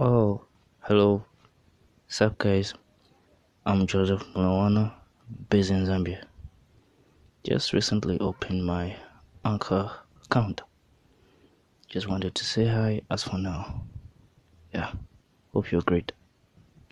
Oh, hello. Sup, guys? I'm Joseph Mulawana, based in Zambia. Just recently opened my Anchor account. Just wanted to say hi as for now. Yeah, hope you're great.